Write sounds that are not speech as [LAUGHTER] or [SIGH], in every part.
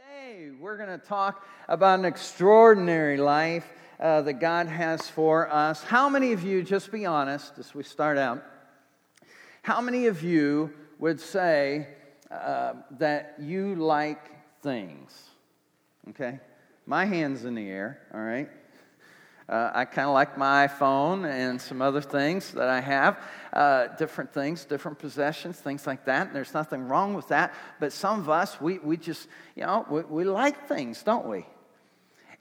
Today, we're going to talk about an extraordinary life uh, that God has for us. How many of you, just be honest as we start out, how many of you would say uh, that you like things? Okay? My hand's in the air, all right? Uh, I kind of like my iPhone and some other things that I have, uh, different things, different possessions, things like that. And there's nothing wrong with that. But some of us, we, we just, you know, we, we like things, don't we?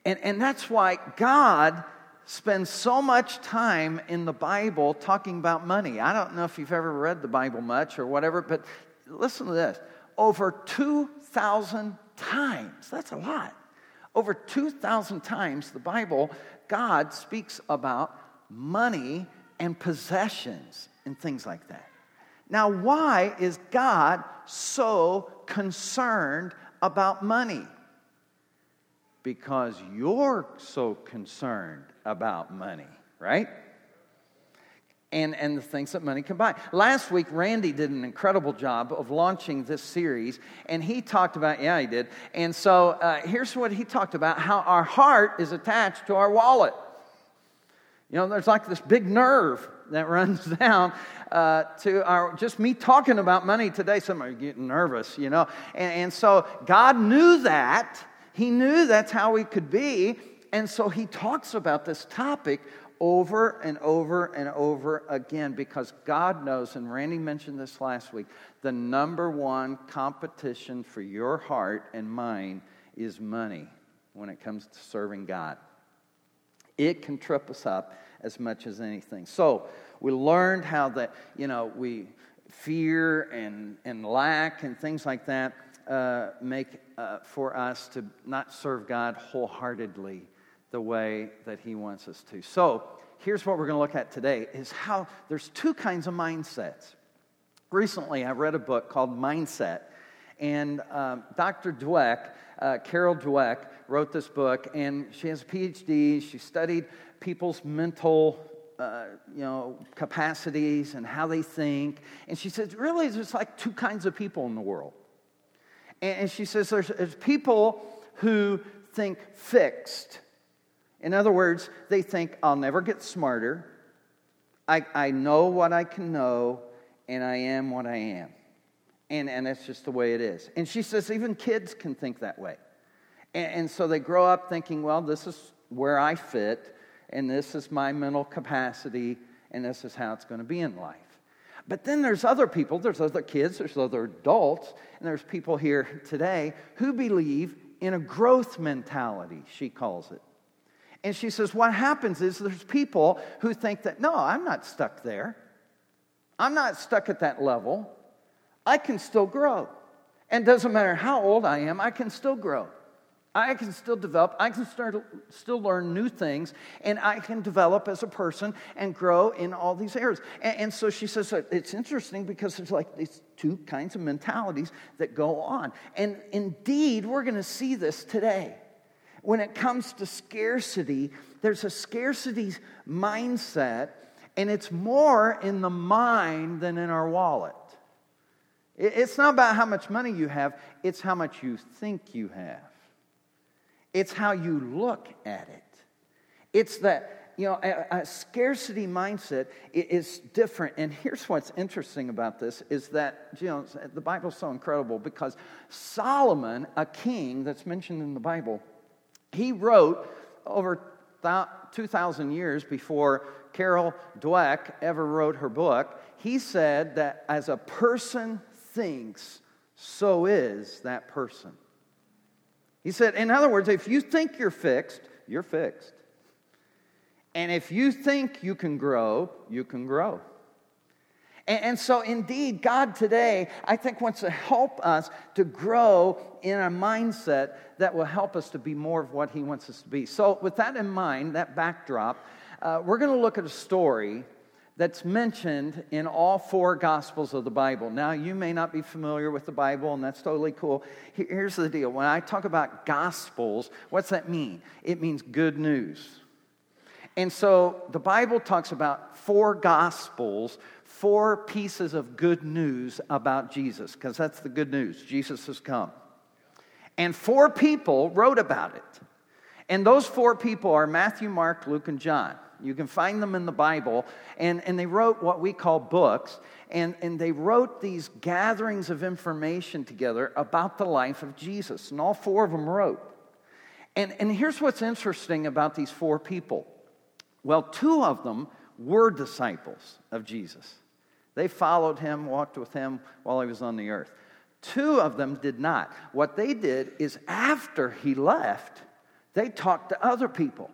And, and that's why God spends so much time in the Bible talking about money. I don't know if you've ever read the Bible much or whatever, but listen to this over 2,000 times. That's a lot. Over 2,000 times, the Bible God speaks about money and possessions and things like that. Now, why is God so concerned about money? Because you're so concerned about money, right? And, and the things that money can buy. Last week, Randy did an incredible job of launching this series, and he talked about, yeah, he did. And so uh, here's what he talked about how our heart is attached to our wallet. You know, there's like this big nerve that runs [LAUGHS] down uh, to our, just me talking about money today, some are getting nervous, you know. And, and so God knew that. He knew that's how we could be. And so he talks about this topic over and over and over again because God knows, and Randy mentioned this last week, the number one competition for your heart and mine is money when it comes to serving God. It can trip us up as much as anything. So we learned how that, you know, we fear and, and lack and things like that uh, make uh, for us to not serve God wholeheartedly the way that he wants us to. So, here's what we're going to look at today is how there's two kinds of mindsets. Recently, I read a book called Mindset, and um, Dr. Dweck, uh, Carol Dweck, wrote this book, and she has a PhD. She studied people's mental uh, you know, capacities and how they think. And she says, really, there's like two kinds of people in the world. And, and she says, there's, there's people who think fixed, in other words, they think, I'll never get smarter. I, I know what I can know, and I am what I am. And, and that's just the way it is. And she says, even kids can think that way. And, and so they grow up thinking, well, this is where I fit, and this is my mental capacity, and this is how it's going to be in life. But then there's other people, there's other kids, there's other adults, and there's people here today who believe in a growth mentality, she calls it. And she says, What happens is there's people who think that, no, I'm not stuck there. I'm not stuck at that level. I can still grow. And doesn't matter how old I am, I can still grow. I can still develop, I can start, still learn new things, and I can develop as a person and grow in all these areas. And, and so she says it's interesting because there's like these two kinds of mentalities that go on. And indeed, we're going to see this today when it comes to scarcity, there's a scarcity mindset, and it's more in the mind than in our wallet. It's not about how much money you have, it's how much you think you have. It's how you look at it. It's that, you know, a, a scarcity mindset is different. And here's what's interesting about this is that, you know, the Bible's so incredible because Solomon, a king that's mentioned in the Bible, he wrote over 2,000 years before Carol Dweck ever wrote her book. He said that as a person thinks, so is that person. He said, in other words, if you think you're fixed, you're fixed. And if you think you can grow, you can grow. And, so, indeed, God today, I think, wants to help us to grow in a mindset that will help us to be more of what He wants us to be. So, with that in mind, that backdrop, uh, we're going to look at a story that's mentioned in all four Gospels of the Bible. Now, you may not be familiar with the Bible, and that's totally cool. Here's the deal when I talk about Gospels, what's that mean? It means good news. And so the Bible talks about four Gospels four pieces of good news about Jesus, because that's the good news. Jesus has come. And four people wrote about it. And those four people are Matthew, Mark, Luke, and John. You can find them in the Bible. And, and they wrote what we call books. And, and they wrote these gatherings of information together about the life of Jesus. And all four of them wrote. And, and here's what's interesting about these four people. Well, two of them were disciples of Jesus. They followed him, walked with him while he was on the earth. Two of them did not. What they did is after he left, they talked to other people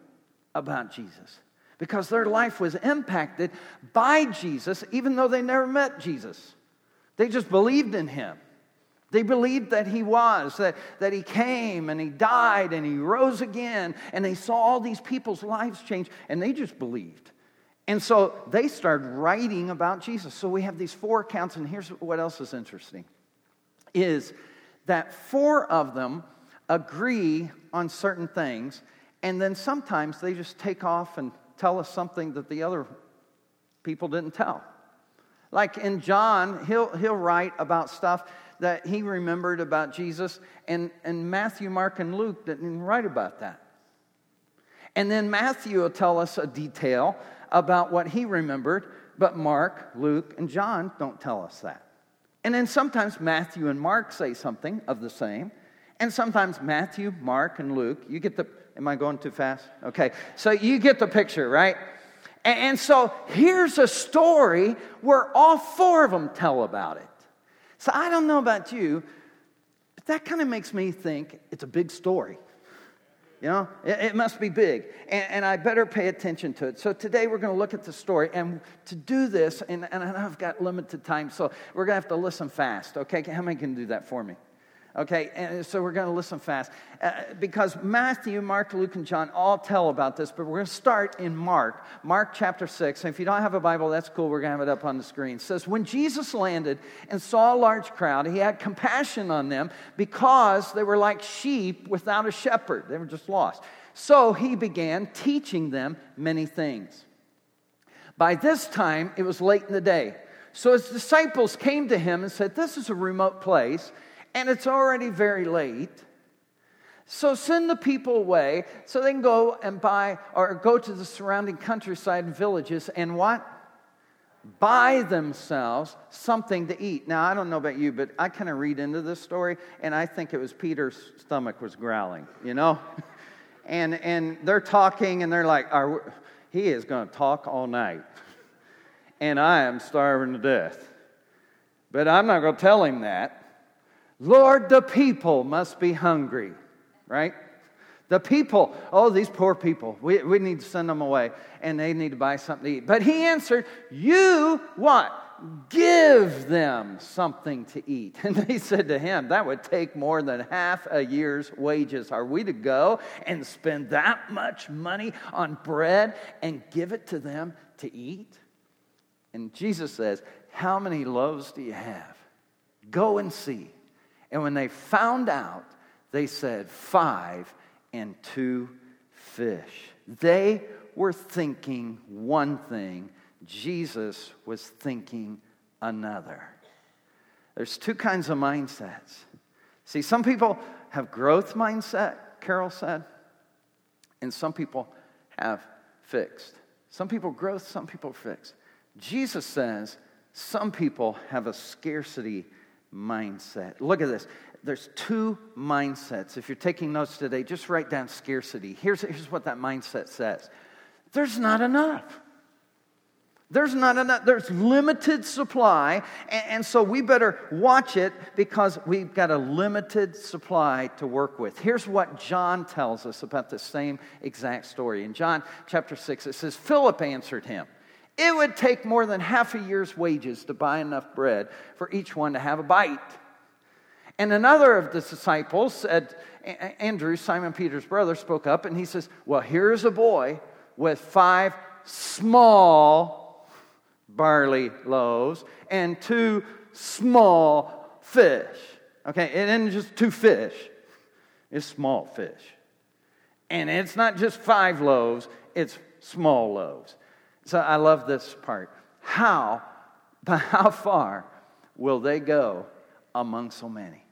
about Jesus because their life was impacted by Jesus, even though they never met Jesus. They just believed in him. They believed that he was, that, that he came and he died and he rose again. And they saw all these people's lives change and they just believed. And so they started writing about Jesus. So we have these four accounts, and here's what else is interesting is that four of them agree on certain things, and then sometimes they just take off and tell us something that the other people didn't tell. Like in John, he'll, he'll write about stuff that he remembered about Jesus, and, and Matthew, Mark, and Luke didn't write about that. And then Matthew will tell us a detail about what he remembered, but Mark, Luke, and John don't tell us that. And then sometimes Matthew and Mark say something of the same, and sometimes Matthew, Mark, and Luke, you get the, am I going too fast? Okay, so you get the picture, right? And, and so here's a story where all four of them tell about it. So I don't know about you, but that kind of makes me think it's a big story. You know, it, it must be big, and, and, I better pay attention to it. So today we're going to look at the story, and to do this, and, and I've got limited time, so we're going to have to listen fast. Okay, how many can do that for me? Okay, and so we're going to listen fast uh, because Matthew, Mark, Luke, and John all tell about this, but we're going to start in Mark, Mark chapter 6. And if you don't have a Bible, that's cool. We're going to have it up on the screen. It says, When Jesus landed and saw a large crowd, he had compassion on them because they were like sheep without a shepherd. They were just lost. So he began teaching them many things. By this time, it was late in the day. So his disciples came to him and said, This is a remote place and it's already very late. So send the people away so they can go and buy or go to the surrounding countryside and villages and what? Buy themselves something to eat. Now, I don't know about you, but I kind of read into this story and I think it was Peter's stomach was growling, you know? [LAUGHS] and, and they're talking and they're like, he is going to talk all night. And I am starving to death. But I'm not going to tell him that. Lord, the people must be hungry, right? The people, oh, these poor people, we, we need to send them away and they need to buy something to eat. But he answered, You what? Give them something to eat. [LAUGHS] And they said to him, That would take more than half a year's wages. Are we to go and spend that much money on bread and give it to them to eat? And Jesus says, How many loaves do you have? Go and see. And when they found out, they said, Five and two fish. They were thinking one thing, Jesus was thinking another. There's two kinds of mindsets. See, some people have growth mindset, Carol said, and some people have fixed. Some people growth, some people fixed. Jesus says some people have a scarcity mindset. Look at this. There's two mindsets. If you're taking notes today, just write down scarcity. Here's, here's what that mindset says there's not enough. There's not enough, there's limited supply, and, and, so we better watch it because we've got a limited supply to work with. Here's what John tells us about the same exact story. In John chapter 6, it says, Philip answered him. It would take more than half a year's wages to buy enough bread for each one to have a bite. And another of the disciples said, Andrew, Simon Peter's brother, spoke up and he says, Well, here's a boy with five small barley loaves and two small fish. Okay, and then just two fish. It's small fish. And it's not just five loaves, it's small loaves. So I love this part. How, [LAUGHS] how far will they go among so many?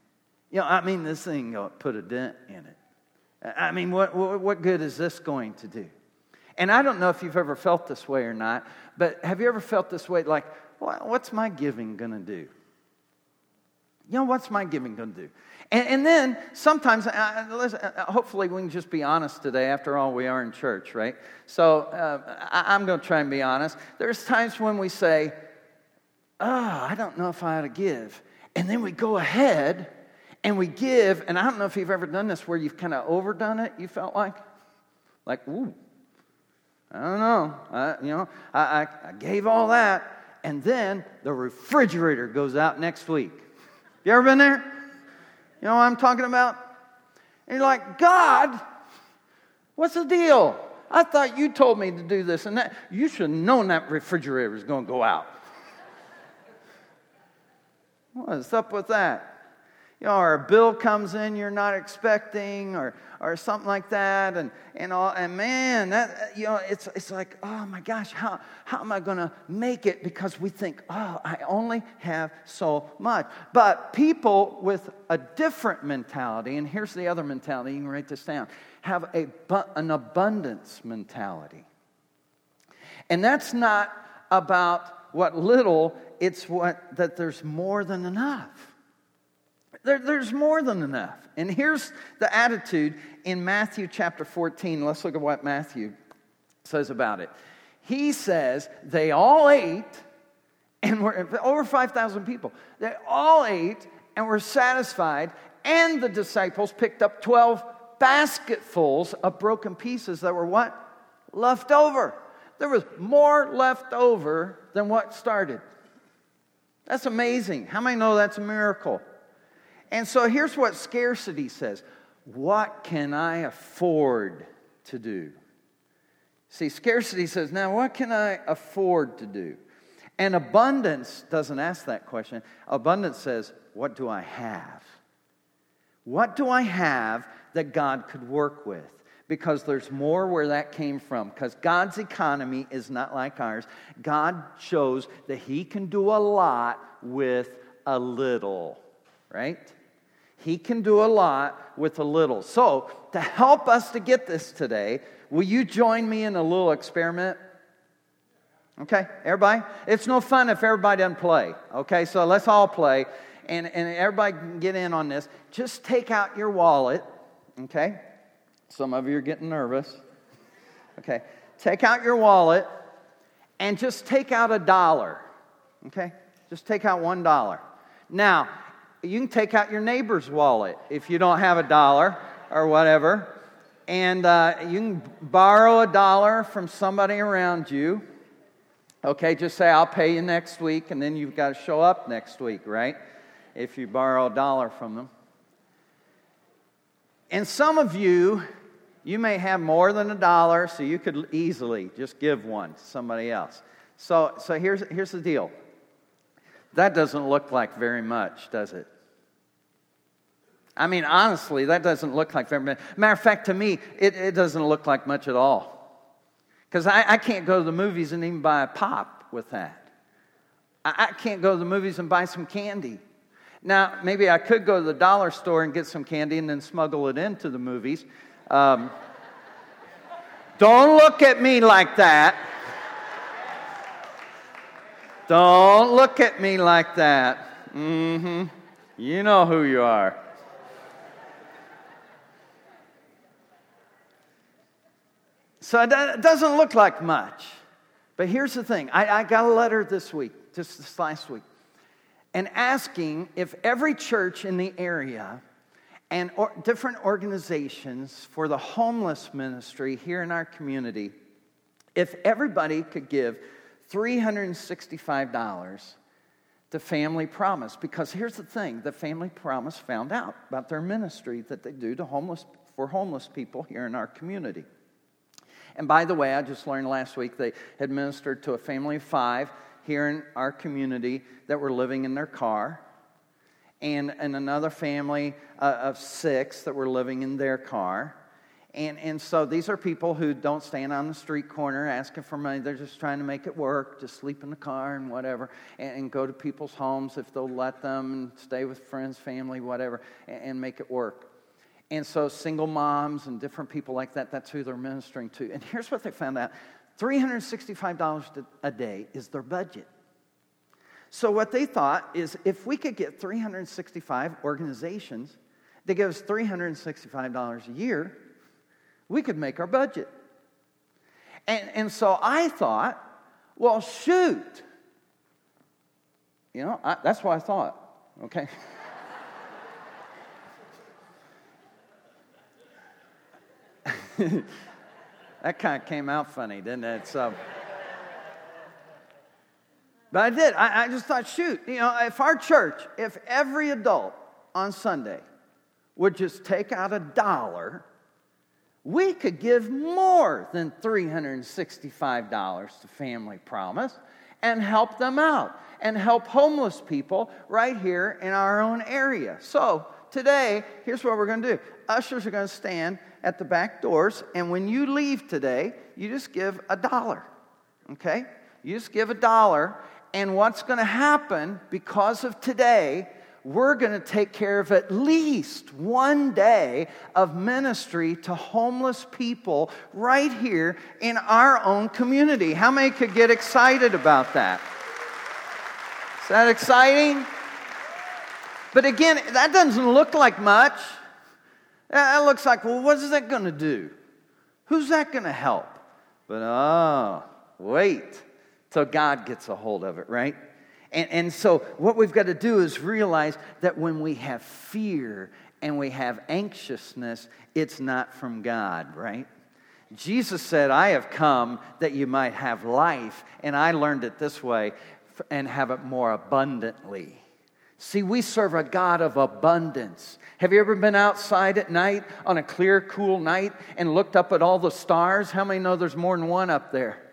You know, I mean, this thing put a dent in it. I mean, what, what, good is this going to do? And I don't know if you've ever felt this way or not, but have you ever felt this way like, what's my giving going to do? You know, what's my giving going to do? And, and, then sometimes, uh, listen, uh, hopefully, we can just be honest today. After all, we are in church, right? So uh, I, I'm going to try and be honest. There's times when we say, oh, I don't know if I ought to give. And then we go ahead and we give. And I don't know if you've ever done this where you've kind of overdone it, you felt like. Like, ooh, I don't know. I, you know, I, I, I gave all that. And then the refrigerator goes out next week. You ever been there? You know what I'm talking about? And you're like, God, what's the deal? I thought you told me to do this and that. You should have known that refrigerator was going to go out. What's up with that? You know, or a bill comes in you're not expecting, or, or something like that, and, and, all, and man, that, you know, it's, it's like, oh my gosh, how, how am I going to make it? Because we think, oh, I only have so much. But people with a different mentality, and here's the other mentality, you can write this down, have a, an abundance mentality. And that's not about what little, it's what, that there's more than enough. There, there's more than enough. And here's the attitude in Matthew chapter 14. Let's look at what Matthew says about it. He says they all ate, and were over 5,000 people. They all ate and were satisfied, and the disciples picked up 12 basketfuls of broken pieces that were what? Left over. There was more left over than what started. That's amazing. How many know that's a miracle? And so here's what scarcity says What can I afford to do? See, scarcity says, Now, what can I afford to do? And abundance doesn't ask that question. Abundance says, What do I have? What do I have that God could work with? Because there's more where that came from. Because God's economy is not like ours. God shows that He can do a lot with a little, right? He can do a lot with a little. So, to help us to get this today, will you join me in a little experiment? Okay, everybody? It's no fun if everybody doesn't play. Okay, so let's all play and, and everybody can get in on this. Just take out your wallet. Okay, some of you are getting nervous. Okay, take out your wallet and just take out a dollar. Okay, just take out one dollar. Now, you can take out your neighbor's wallet if you don't have a dollar or whatever. And uh, you can borrow a dollar from somebody around you. Okay, just say, I'll pay you next week, and then you've got to show up next week, right? If you borrow a dollar from them. And some of you, you may have more than a dollar, so you could easily just give one to somebody else. So, so here's, here's the deal that doesn't look like very much, does it? I mean, honestly, that doesn't look like very much. Matter of fact, to me, it, it doesn't look like much at all. Because I, I can't go to the movies and even buy a pop with that. I, I can't go to the movies and buy some candy. Now, maybe I could go to the dollar store and get some candy and then smuggle it into the movies. Um, don't look at me like that. Don't look at me like that. Mm hmm. You know who you are. So it doesn't look like much. But here's the thing I, I got a letter this week, just this last week, and asking if every church in the area and or, different organizations for the homeless ministry here in our community, if everybody could give $365 to Family Promise. Because here's the thing the Family Promise found out about their ministry that they do to homeless, for homeless people here in our community. And by the way, I just learned last week they had ministered to a family of five here in our community that were living in their car, and, and another family uh, of six that were living in their car. And, and so these are people who don't stand on the street corner asking for money. They're just trying to make it work, just sleep in the car and whatever, and, and go to people's homes if they'll let them, and stay with friends, family, whatever, and, and make it work. And so single moms and different people like that, that's who they're ministering to. And here's what they found out $365 a day is their budget. So what they thought is if we could get 365 organizations that give us $365 a year, we could make our budget. And, and so I thought, well, shoot. You know, I, that's what I thought, okay? [LAUGHS] [LAUGHS] that kind of came out funny, didn't it? So, but I did. I, I just thought, shoot, you know, if our church, if every adult on Sunday would just take out a dollar we could give more than $365 to Family Promise and help them out and help homeless people right here in our own area. So, today, here's what we're going to do ushers are going to stand at the back doors, and when you leave today, you just give a dollar. Okay? You just give a dollar, and what's going to happen because of today we're going to take care of at least one day of ministry to homeless people right here in our own community. How many could get excited about that? Is that exciting? But again, that doesn't look like much. That looks like, well, what is that going to do? Who's that going to help? But oh, wait till God gets a hold of it, right? And, and so, what we've got to do is realize that when we have fear and we have anxiousness, it's not from God, right? Jesus said, I have come that you might have life, and I learned it this way and have it more abundantly. See, we serve a God of abundance. Have you ever been outside at night on a clear, cool night and looked up at all the stars? How many know there's more than one up there?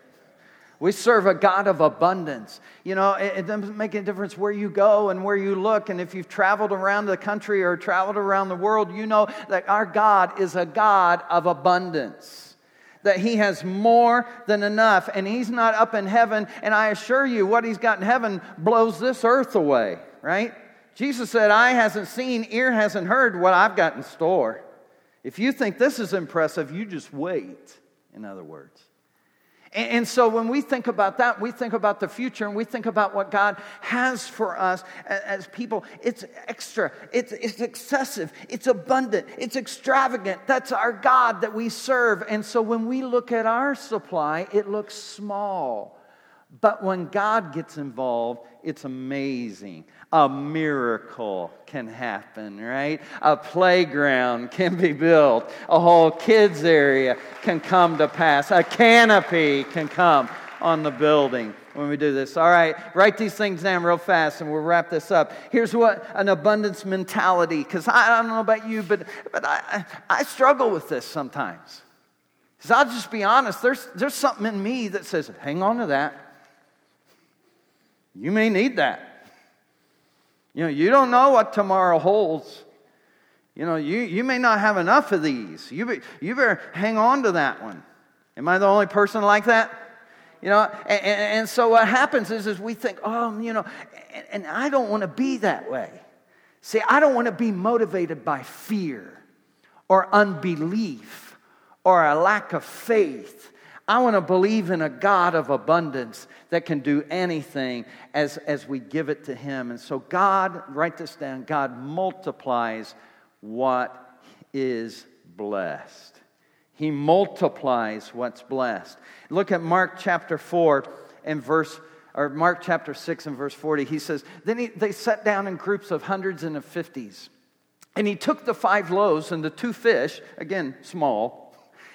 We serve a God of abundance. You know, it, it, doesn't make a difference where you go and where you look. And if you've traveled around the country or traveled around the world, you know that our God is a God of abundance. That He has more than enough. And He's not up in heaven. And I assure you, what He's got in heaven blows this earth away, right? Jesus said, Eye hasn't seen, ear hasn't heard what I've got in store. If you think this is impressive, you just wait, in other words. And, so when we think about that, we think about the future and we think about what God has for us as people. It's extra, it's, it's excessive, it's abundant, it's extravagant. That's our God that we serve. And so when we look at our supply, it looks small. But when God gets involved, it's amazing. A miracle can happen, right? A playground can be built. A whole kids' area can come to pass. A canopy can come on the building when we do this. All right, write these things down real fast and we'll wrap this up. Here's what an abundance mentality, because I don't know about you, but, but I, I struggle with this sometimes. Because I'll just be honest, there's, there's something in me that says, hang on to that. You may need that. You know, you don't know what tomorrow holds. You know, you, you may not have enough of these. You, be, you better hang on to that one. Am I the only person like that? You know, and, and so what happens is, is we think, oh, you know, and, and I don't want to be that way. See, I don't want to be motivated by fear or unbelief or a lack of faith I want to believe in a God of abundance that can do anything as, as we give it to Him. And so, God, write this down God multiplies what is blessed. He multiplies what's blessed. Look at Mark chapter 4 and verse or Mark chapter 6 and verse 40. He says, Then he, they sat down in groups of hundreds and of fifties. And he took the five loaves and the two fish, again, small,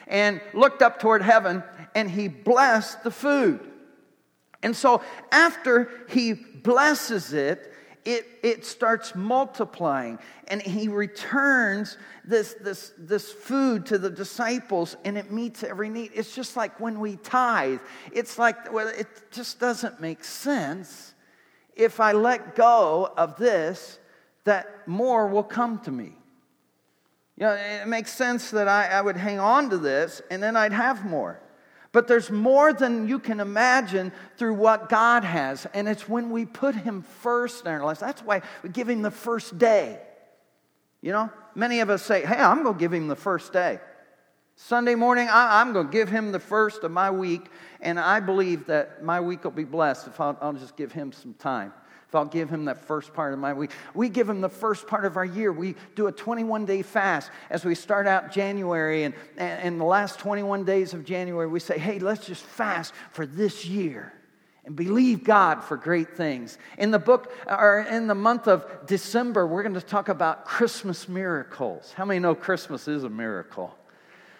and looked up toward heaven and he blessed the food. And so after he blesses it, it, it starts multiplying and he returns this, this, this food to the disciples and it meets every need. It's just like when we tithe. It's like well it just doesn't make sense if i let go of this that more will come to me You know, it makes sense that I, I would hang on to this and then I'd have more. But there's more than you can imagine through what God has. And it's when we put Him first in our lives. That's why we give Him the first day. You know, many of us say, hey, I'm going to give Him the first day. Sunday morning, I, am going to give Him the first of my week. And I believe that my week will be blessed if I'll, I'll just give Him some time if I'll give him that first part of my week. We give him the first part of our year. We do a 21 day fast as we start out January. And, and, the last 21 days of January, we say, hey, let's just fast for this year and believe God for great things. In the book, or in the month of December, we're going to talk about Christmas miracles. How many know Christmas is a miracle?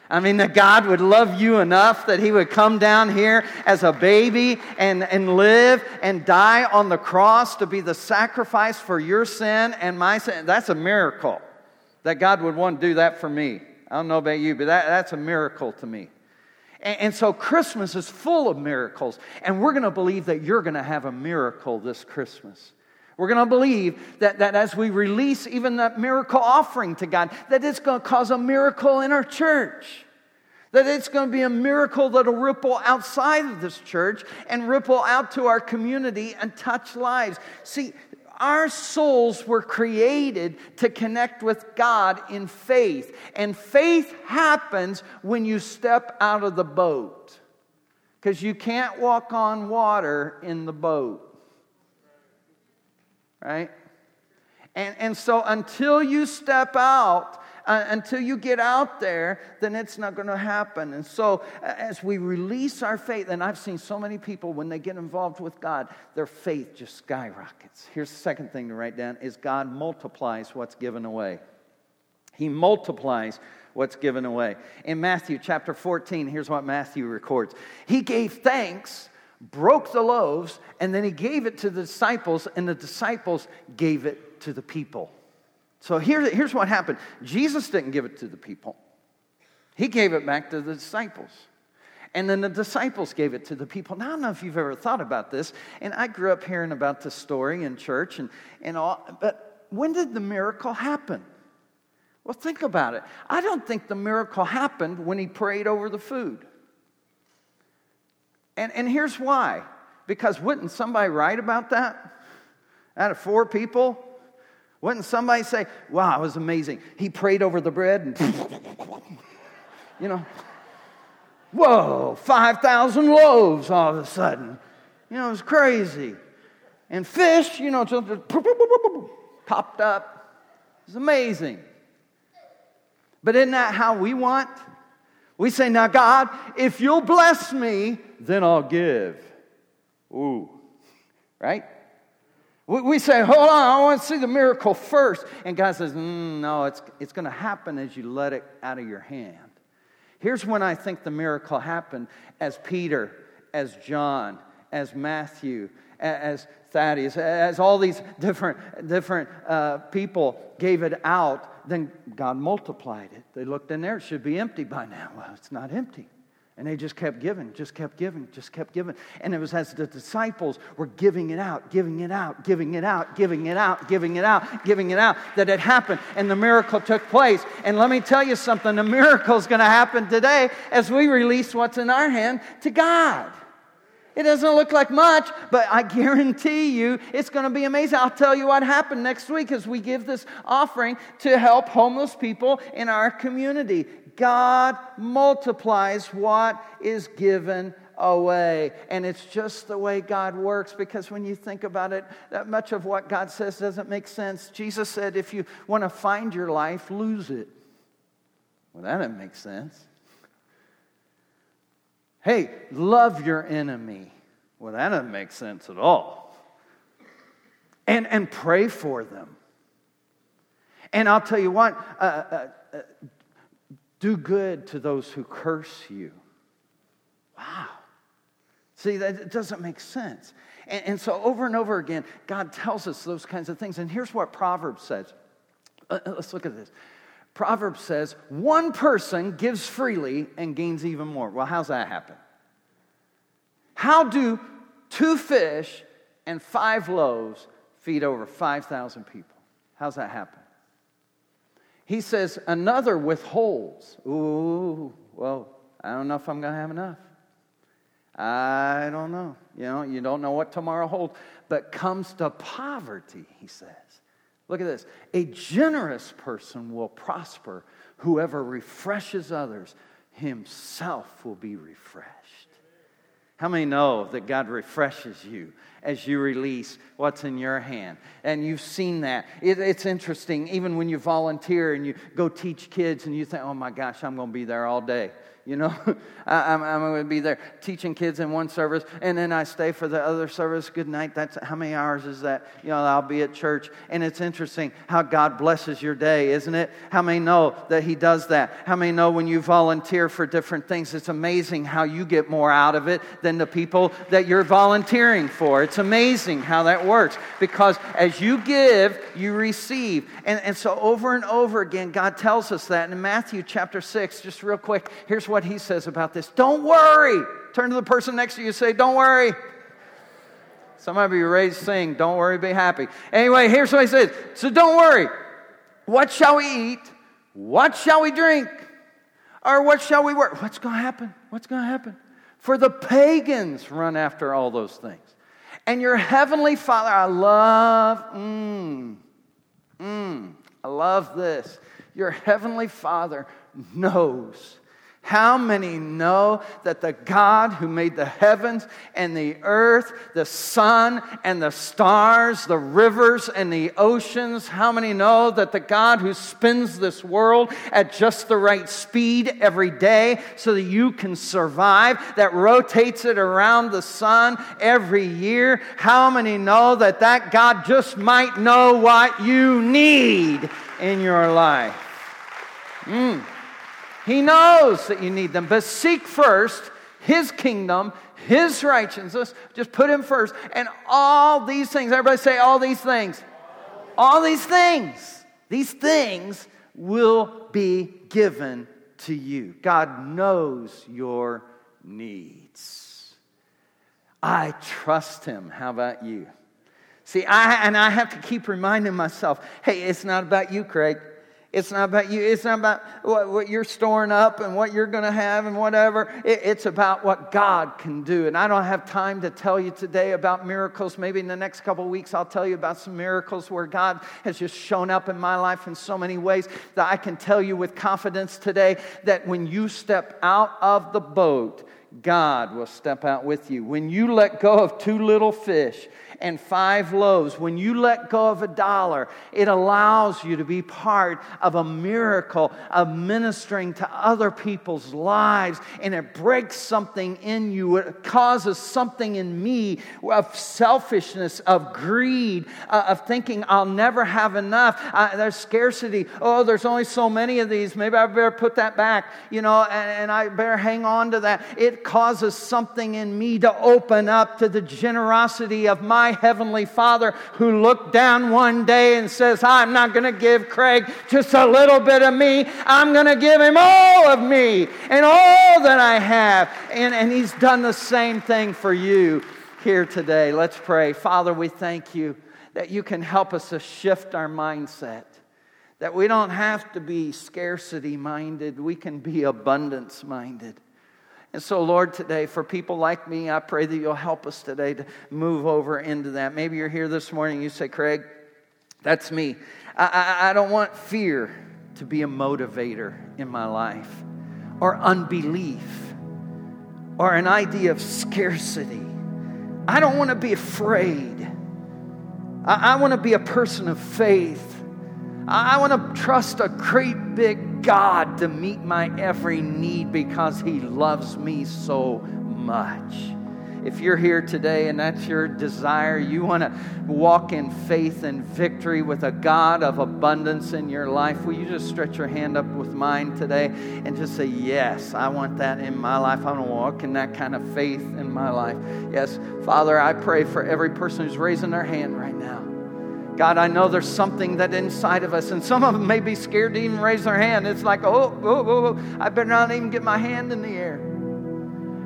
I mean, that God would love you enough that He would come down here as a baby and, and live and die on the cross to be the sacrifice for your sin and my sin. That's a miracle that God would want to do that for me. I don't know about you, but that, that's a miracle to me. And, and so Christmas is full of miracles, and we're going to believe that you're going to have a miracle this Christmas. We're going to believe that, that as we release even that miracle offering to God, that it's going to cause a miracle in our church. That it's going to be a miracle that'll ripple outside of this church and ripple out to our community and touch lives. See, our souls were created to connect with God in faith. And faith happens when you step out of the boat. Because you can't walk on water in the boat right? And, and so until you step out, uh, until you get out there, then it's not going to happen. And so, uh, as we release our faith, and I've seen so many people when they get involved with God, their faith just skyrockets. Here's the second thing to write down: is God multiplies what's given away. He multiplies what's given away. In Matthew chapter 14, here's what Matthew records He gave thanks broke the loaves, and then he gave it to the disciples, and the disciples gave it to the people. So here, here's what happened Jesus didn't give it to the people, he gave it back to the disciples. And then the disciples gave it to the people. Now, I don't know if you've ever thought about this, and I grew up hearing about this story in church and, and all, but when did the miracle happen? Well, think about it. I don't think the miracle happened when he prayed over the food. And, and here's why. Because wouldn't somebody write about that? Out of four people? Wouldn't somebody say, wow, it was amazing. He prayed over the bread and, [LAUGHS] you know, whoa, 5,000 loaves all of a sudden. You know, it was crazy. And fish, you know, just popped up. It was amazing. But isn't that how we want? We say, Now, God, if you'll bless me, then I'll give. Ooh, right? We say, hold on, I want to see the miracle first. And God says, mm, no, it's, it's going to happen as you let it out of your hand. Here's when I think the miracle happened as Peter, as John, as Matthew, as Thaddeus, as all these different, different uh, people gave it out, then God multiplied it. They looked in there, it should be empty by now. Well, it's not empty. And they just kept giving, just kept giving, just kept giving. And it was as the disciples were giving it out, giving it out, giving it out, giving it out, giving it out, giving it out, that it happened and the miracle took place. And let me tell you something the miracle is going to happen today as we release what's in our hand to God. It doesn't look like much, but I guarantee you it's going to be amazing. I'll tell you what happened next week as we give this offering to help homeless people in our community. God multiplies what is given away. And it's just the way God works because when you think about it, that much of what God says doesn't make sense. Jesus said, if you want to find your life, lose it. Well, that doesn't make sense. Hey, love your enemy. Well, that doesn't make sense at all. And, and pray for them. And I'll tell you what, uh, uh, uh, do good to those who curse you. Wow. See, that doesn't make sense. And, and, so, over and over again, God tells us those kinds of things. And here's what Proverbs says. Uh, uh, let's look at this. Proverbs says, one person gives freely and gains even more. Well, how's that happen? How do two fish and five loaves feed over 5,000 people? How's that happen? He says, Another withholds. Ooh, well, I don't know if I'm going to have enough. I don't know. You know, you don't know what tomorrow holds. But comes to poverty, he says. Look at this. A generous person will prosper. Whoever refreshes others, himself will be refreshed. How many know that God refreshes you as you release what's in your hand? And you've seen that. It, it's interesting, even when you volunteer and you go teach kids and you think, oh my gosh, I'm going to be there all day. You know, [LAUGHS] I, am going to be there teaching kids in one service, and then I stay for the other service. Good night. That's how many hours is that? You know, I'll be at church. And it's interesting how God blesses your day, isn't it? How many know that He does that? How many know when you volunteer for different things, it's amazing how you get more out of it than the people that you're volunteering for? It's amazing how that works because as you give, you receive. And, and so over and over again, God tells us that. in Matthew chapter 6, just real quick, here's what he says about this. Don't worry. Turn to the person next to you and say, Don't worry. Some of you raised saying, Don't worry, be happy. Anyway, here's what he says. So don't worry. What shall we eat? What shall we drink? Or what shall we wear? What's going to happen? What's going to happen? For the pagans run after all those things. And your heavenly Father, I love, mm, mm, I love this. Your heavenly Father knows how many know that the God who made the heavens and the earth, the sun and the stars, the rivers and the oceans, how many know that the God who spins this world at just the right speed every day so that you can survive, that rotates it around the sun every year? How many know that that God just might know what you need in your life? Mm. He knows that you need them, but seek first His kingdom, His righteousness. Just put Him first. And all these things, everybody say, all these things. All these things, these things will be given to you. God knows your needs. I trust Him. How about you? See, I, and I have to keep reminding myself hey, it's not about you, Craig. It's not about you. It's not about what, what you're storing up and what you're going to have and whatever. It, it's about what God can do. And I don't have time to tell you today about miracles. Maybe in the next couple weeks, I'll tell you about some miracles where God has just shown up in my life in so many ways that I can tell you with confidence today that when you step out of the boat, God will step out with you. When you let go of two little fish, and five loaves, when you let go of a dollar, it allows you to be part of a miracle of ministering to other people's lives. And it breaks something in you. It causes something in me of selfishness, of greed, uh, of thinking I'll never have enough. Uh, there's scarcity. Oh, there's only so many of these. Maybe I better put that back, you know, and, and I better hang on to that. It causes something in me to open up to the generosity of my my Heavenly Father who looked down one day and says, I'm not going to give Craig just a little bit of me. I'm going to give him all of me and all that I have. And, and He's done the same thing for you here today. Let's pray. Father, we thank you that you can help us to shift our mindset. That we don't have to be scarcity minded, we can be abundance minded. And so, Lord, today, for people like me, I pray that you'll help us today to move over into that. Maybe you're here this morning, you say, Craig, that's me. I, I, I don't want fear to be a motivator in my life, or unbelief, or an idea of scarcity. I don't want to be afraid. I, I want to be a person of faith. I want to trust a great big God to meet my every need because He loves me so much. If you're here today and that's your desire, you want to walk in faith and victory with a God of abundance in your life, will you just stretch your hand up with mine today and just say, Yes, I want that in my life. I want to walk in that kind of faith in my life. Yes, Father, I pray for every person who's raising their hand right now. God, I know there's something that inside of us, and some of them may be scared to even raise their hand. It's like, oh, oh, oh, oh I better not even get my hand in the air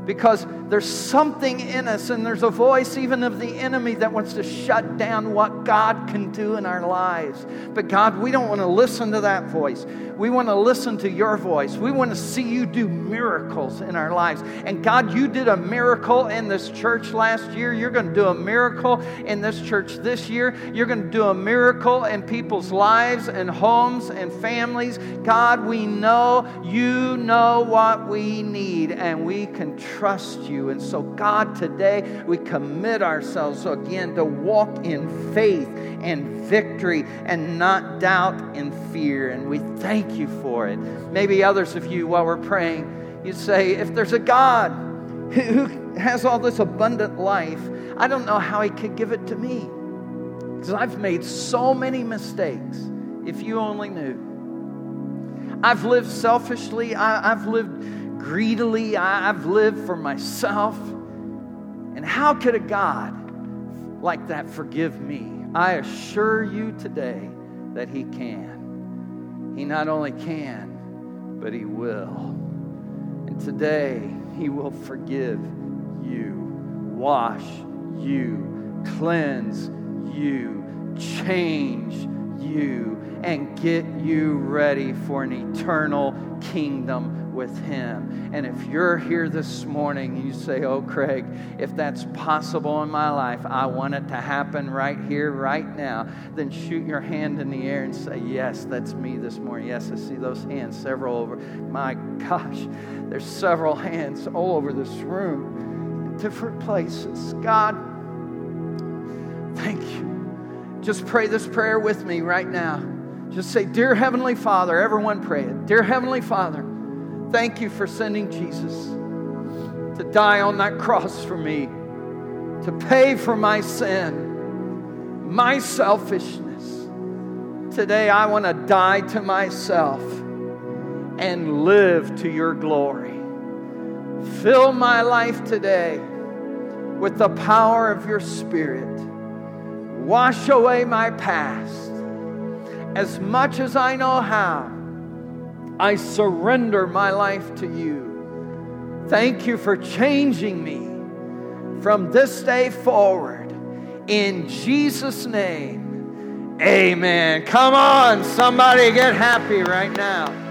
because there's something in us and there's a voice even of the enemy that wants to shut down what God can do in our lives. But God, we don't want to listen to that voice. We want to listen to your voice. We want to see you do miracles in our lives. And God, you did a miracle in this church last year. You're going to do a miracle in this church this year. You're going to do a miracle in people's lives and homes and families. God, we know you know what we need and we can trust you. And so, God, today we commit ourselves again to walk in faith and victory and not doubt and fear. And we thank you for it. Maybe others of you, while we're praying, you say, if there's a God who has all this abundant life, I don't know how he could give it to me. Because I've made so many mistakes, if you only knew. I've lived selfishly, I, have lived greedily, I, I've lived for myself. And how could a God like that forgive me? I assure you today that He can. He not only can, but He will. And today, He will forgive you, wash you, cleanse you, change you, and get you ready for an eternal kingdom with Him. And if you're here this morning you say, Oh, Craig, if that's possible in my life, I want it to happen right here, right now, then shoot your hand in the air and say, Yes, that's me this morning. Yes, I see those hands, several over. My gosh, there's several hands all over this room, different places. God, thank you. Just pray this prayer with me right now. Just say, Dear Heavenly Father, everyone pray it. Dear Heavenly Father, Thank you for sending Jesus to die on that cross for me, to pay for my sin, my selfishness. Today, I want to die to myself and live to your glory. Fill my life today with the power of your Spirit. Wash away my past as much as I know how I surrender my life to you. Thank you for changing me from this day forward. In Jesus' name, amen. Come on, somebody get happy right now.